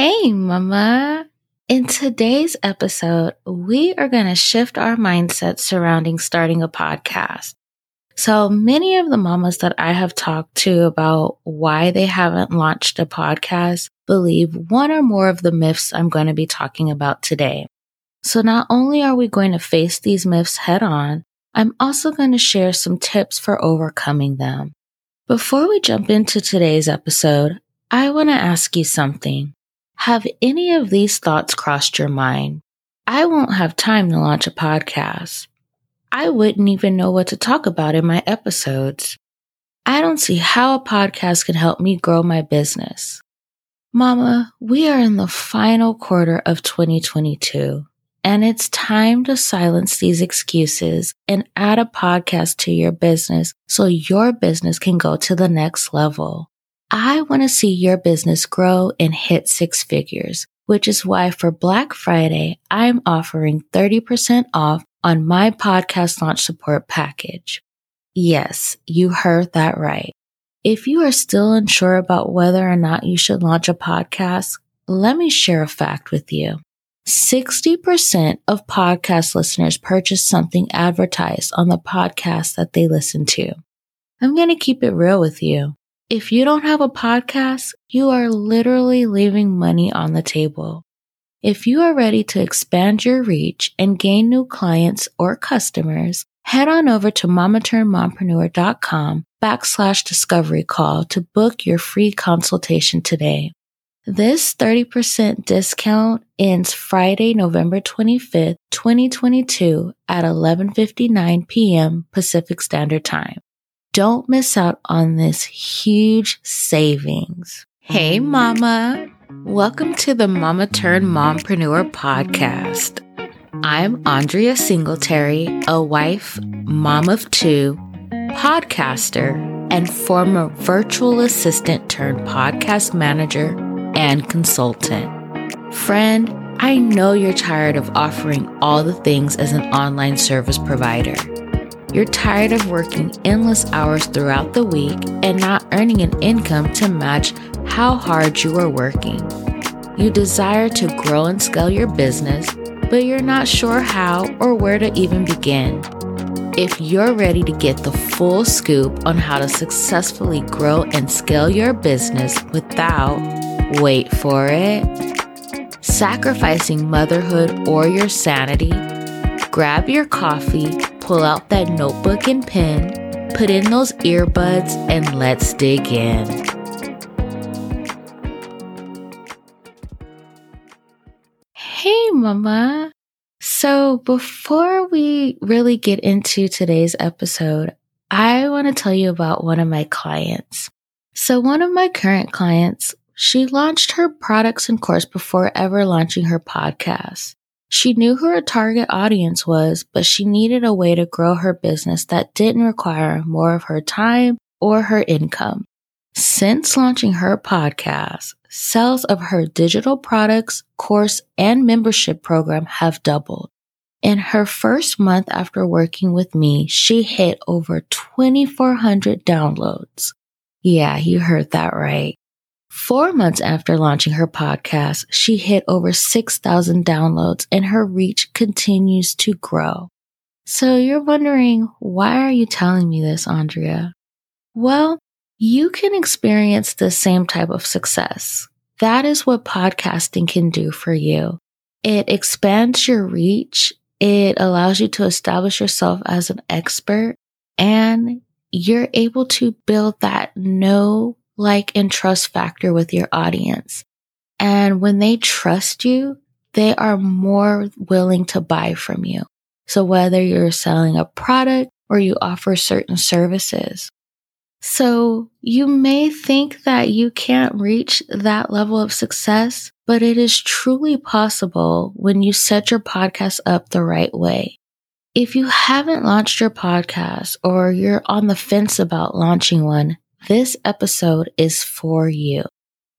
Hey, Mama. In today's episode, we are going to shift our mindset surrounding starting a podcast. So many of the mamas that I have talked to about why they haven't launched a podcast believe one or more of the myths I'm going to be talking about today. So not only are we going to face these myths head on, I'm also going to share some tips for overcoming them. Before we jump into today's episode, I want to ask you something. Have any of these thoughts crossed your mind? I won't have time to launch a podcast. I wouldn't even know what to talk about in my episodes. I don't see how a podcast can help me grow my business. Mama, we are in the final quarter of 2022 and it's time to silence these excuses and add a podcast to your business so your business can go to the next level. I want to see your business grow and hit six figures, which is why for Black Friday, I'm offering 30% off on my podcast launch support package. Yes, you heard that right. If you are still unsure about whether or not you should launch a podcast, let me share a fact with you. 60% of podcast listeners purchase something advertised on the podcast that they listen to. I'm going to keep it real with you. If you don't have a podcast, you are literally leaving money on the table. If you are ready to expand your reach and gain new clients or customers, head on over to mamaturnedmompreneur.com backslash discovery call to book your free consultation today. This 30% discount ends Friday, November 25th, 2022 at 11:59 p.m. Pacific Standard Time. Don't miss out on this huge savings. Hey mm-hmm. mama, welcome to the Mama Turned Mompreneur podcast. I'm Andria Singletary, a wife, mom of two, podcaster, and former virtual assistant turned podcast manager and consultant. Friend, I know you're tired of offering all the things as an online service provider. You're tired of working endless hours throughout the week and not earning an income to match how hard you are working. You desire to grow and scale your business, but you're not sure how or where to even begin. If you're ready to get the full scoop on how to successfully grow and scale your business without Wait for it. Sacrificing motherhood or your sanity. Grab your coffee, pull out that notebook and pen, put in those earbuds, and let's dig in. Hey, Mama. So, before we really get into today's episode, I want to tell you about one of my clients. So, one of my current clients she launched her products and course before ever launching her podcast. She knew who her target audience was, but she needed a way to grow her business that didn't require more of her time or her income. Since launching her podcast, sales of her digital products, course, and membership program have doubled. In her first month after working with me, she hit over 2,400 downloads. Yeah, you heard that right. Four months after launching her podcast, she hit over 6,000 downloads and her reach continues to grow. So you're wondering, why are you telling me this, Andria? Well, you can experience the same type of success. That is what podcasting can do for you. It expands your reach. It allows you to establish yourself as an expert and you're able to build that know like and trust factor with your audience. And when they trust you, they are more willing to buy from you. So whether you're selling a product or you offer certain services. So you may think that you can't reach that level of success, but it is truly possible when you set your podcast up the right way. If you haven't launched your podcast or you're on the fence about launching one, this episode is for you.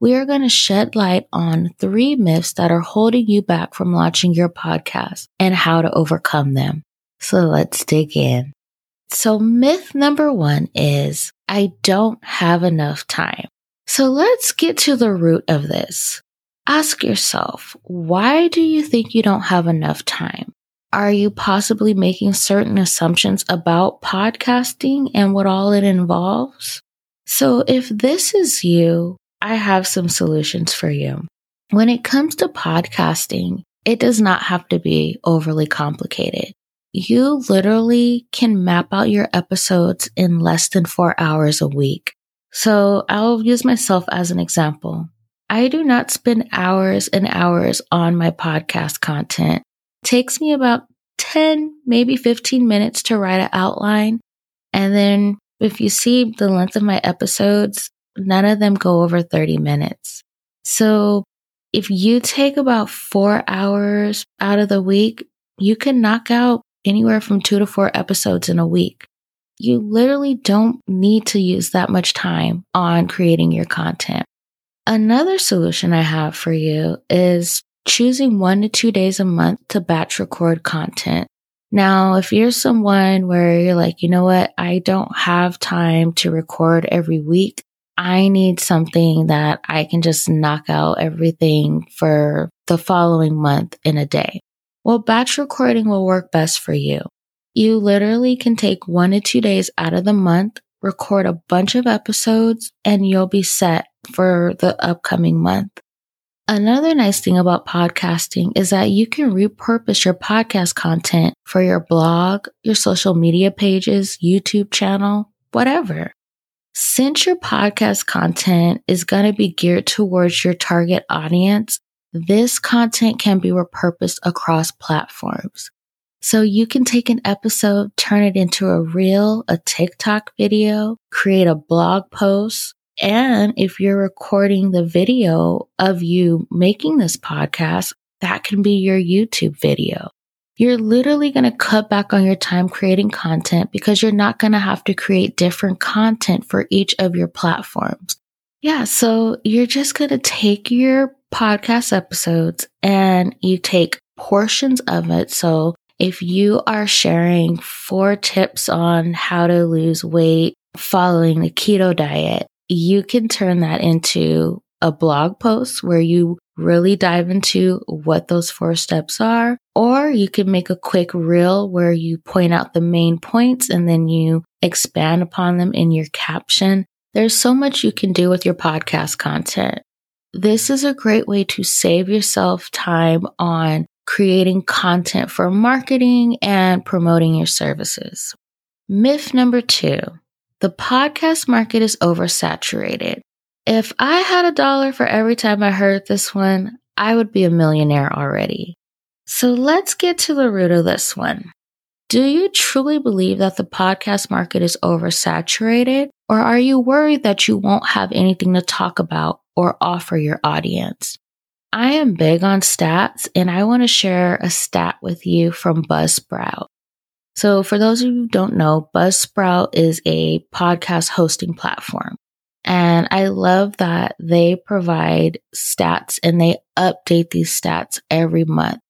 We are going to shed light on three myths that are holding you back from launching your podcast and how to overcome them. So let's dig in. So myth number one is I don't have enough time. So let's get to the root of this. Ask yourself, why do you think you don't have enough time? Are you possibly making certain assumptions about podcasting and what all it involves? So if this is you, I have some solutions for you. When it comes to podcasting, it does not have to be overly complicated. You literally can map out your episodes in less than four hours a week. So I'll use myself as an example. I do not spend hours and hours on my podcast content. It takes me about 10, maybe 15 minutes to write an outline. And then if you see the length of my episodes, none of them go over 30 minutes. So if you take about four hours out of the week, you can knock out anywhere from two to four episodes in a week. You literally don't need to use that much time on creating your content. Another solution I have for you is choosing one to two days a month to batch record content. Now, if you're someone where you're like, you know what, I don't have time to record every week, I need something that I can just knock out everything for the following month in a day. Well, batch recording will work best for you. You literally can take one to two days out of the month, record a bunch of episodes, and you'll be set for the upcoming month. Another nice thing about podcasting is that you can repurpose your podcast content for your blog, your social media pages, YouTube channel, whatever. Since your podcast content is going to be geared towards your target audience, this content can be repurposed across platforms. So you can take an episode, turn it into a reel, a TikTok video, create a blog post, and if you're recording the video of you making this podcast, that can be your YouTube video. You're literally going to cut back on your time creating content because you're not going to have to create different content for each of your platforms. Yeah. So you're just going to take your podcast episodes and you take portions of it. So if you are sharing four tips on how to lose weight following the keto diet, you can turn that into a blog post where you really dive into what those four steps are. Or you can make a quick reel where you point out the main points and then you expand upon them in your caption. There's so much you can do with your podcast content. This is a great way to save yourself time on creating content for marketing and promoting your services. Myth number two the podcast market is oversaturated. If I had a dollar for every time I heard this one, I would be a millionaire already. So let's get to the root of this one. Do you truly believe that the podcast market is oversaturated, or are you worried that you won't have anything to talk about or offer your audience? I am big on stats, and I want to share a stat with you from Buzzsprout. So, for those of you who don't know, Buzzsprout is a podcast hosting platform. And I love that they provide stats and they update these stats every month.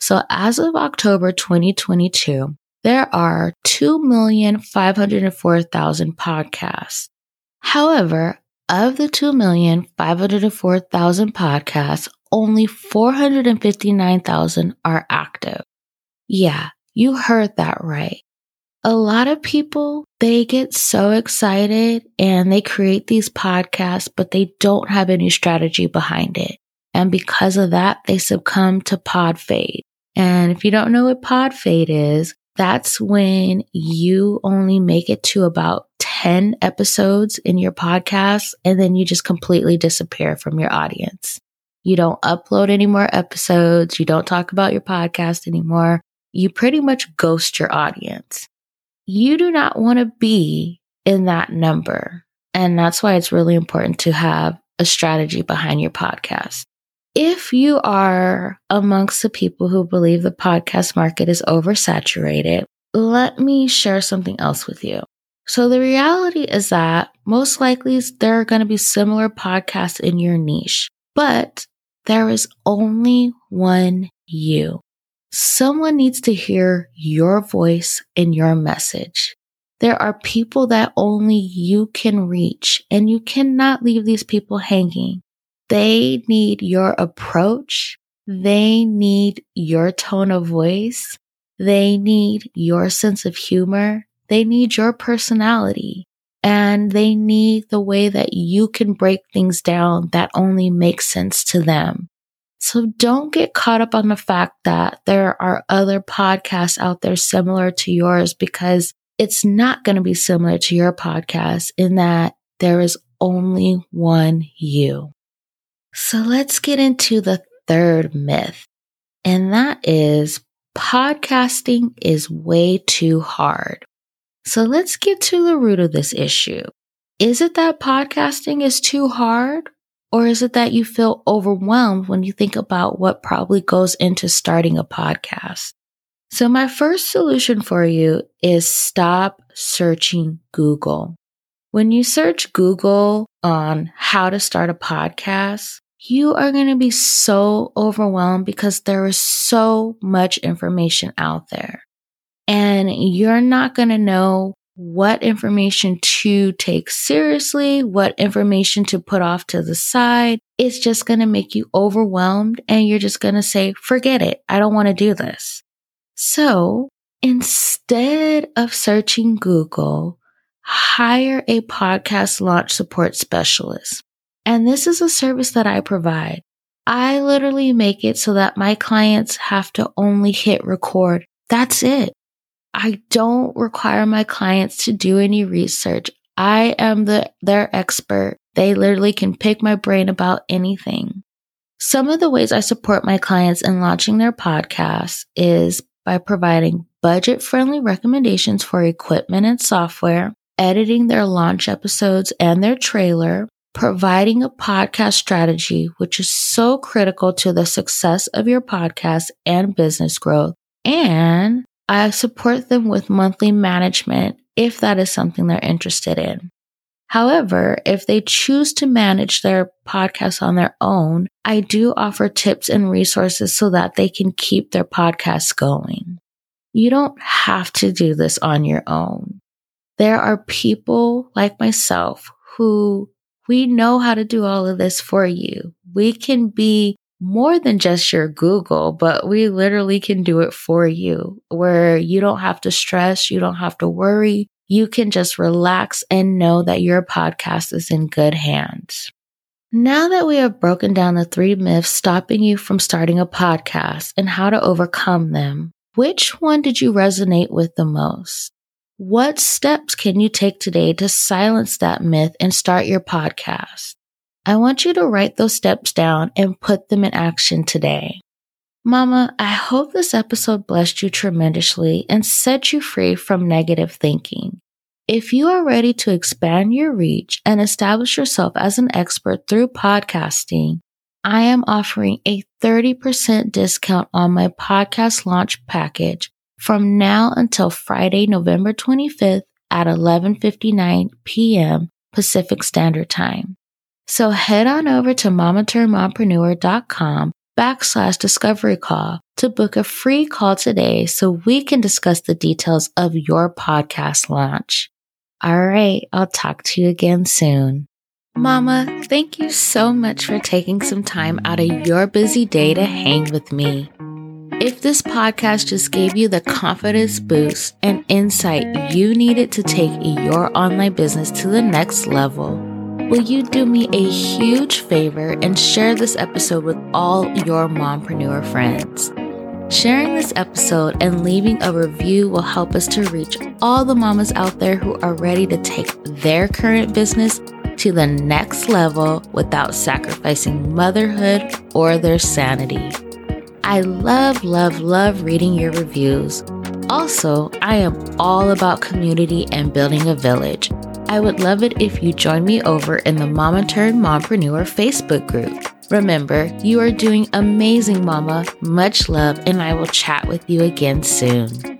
So, as of October 2022, there are 2,504,000 podcasts. However, of the 2,504,000 podcasts, only 459,000 are active. Yeah, you heard that right. A lot of people, they get so excited and they create these podcasts, but they don't have any strategy behind it. And because of that, they succumb to pod fade. And if you don't know what pod fade is, that's when you only make it to about 10 episodes in your podcast and then you just completely disappear from your audience. You don't upload any more episodes. You don't talk about your podcast anymore you pretty much ghost your audience. You do not want to be in that number. And that's why it's really important to have a strategy behind your podcast. If you are amongst the people who believe the podcast market is oversaturated, let me share something else with you. So the reality is that most likely there are going to be similar podcasts in your niche, but there is only one you. Someone needs to hear your voice and your message. There are people that only you can reach and you cannot leave these people hanging. They need your approach. They need your tone of voice. They need your sense of humor. They need your personality and they need the way that you can break things down that only makes sense to them. So don't get caught up on the fact that there are other podcasts out there similar to yours because it's not going to be similar to your podcast in that there is only one you. So let's get into the third myth. And that is podcasting is way too hard. So let's get to the root of this issue. Is it that podcasting is too hard? Or is it that you feel overwhelmed when you think about what probably goes into starting a podcast? So my first solution for you is stop searching Google. When you search Google on how to start a podcast, you are going to be so overwhelmed because there is so much information out there and you're not going to know what information to take seriously, what information to put off to the side. It's just going to make you overwhelmed and you're just going to say, forget it. I don't want to do this. So instead of searching Google, hire a podcast launch support specialist. And this is a service that I provide. I literally make it so that my clients have to only hit record. That's it. I don't require my clients to do any research. I am the, their expert. They literally can pick my brain about anything. Some of the ways I support my clients in launching their podcasts is by providing budget friendly recommendations for equipment and software, editing their launch episodes and their trailer, providing a podcast strategy, which is so critical to the success of your podcast and business growth, and I support them with monthly management if that is something they're interested in. However, if they choose to manage their podcast on their own, I do offer tips and resources so that they can keep their podcast going. You don't have to do this on your own. There are people like myself who we know how to do all of this for you. We can be more than just your Google, but we literally can do it for you where you don't have to stress. You don't have to worry. You can just relax and know that your podcast is in good hands. Now that we have broken down the three myths stopping you from starting a podcast and how to overcome them, which one did you resonate with the most? What steps can you take today to silence that myth and start your podcast? I want you to write those steps down and put them in action today. Mama, I hope this episode blessed you tremendously and set you free from negative thinking. If you are ready to expand your reach and establish yourself as an expert through podcasting, I am offering a 30% discount on my podcast launch package from now until Friday, November 25th at 11:59 p.m. Pacific Standard Time. So head on over to mamaturnedmompreneur.com backslash discovery call to book a free call today so we can discuss the details of your podcast launch. All right, I'll talk to you again soon. Mama, thank you so much for taking some time out of your busy day to hang with me. If this podcast just gave you the confidence boost and insight you needed to take your online business to the next level, will you do me a huge favor and share this episode with all your mompreneur friends? Sharing this episode and leaving a review will help us to reach all the mamas out there who are ready to take their current business to the next level without sacrificing motherhood or their sanity. I love, love, love reading your reviews. Also, I am all about community and building a village. I would love it if you join me over in the Mama Turned Mompreneur Facebook group. Remember, you are doing amazing, Mama. Much love, and I will chat with you again soon.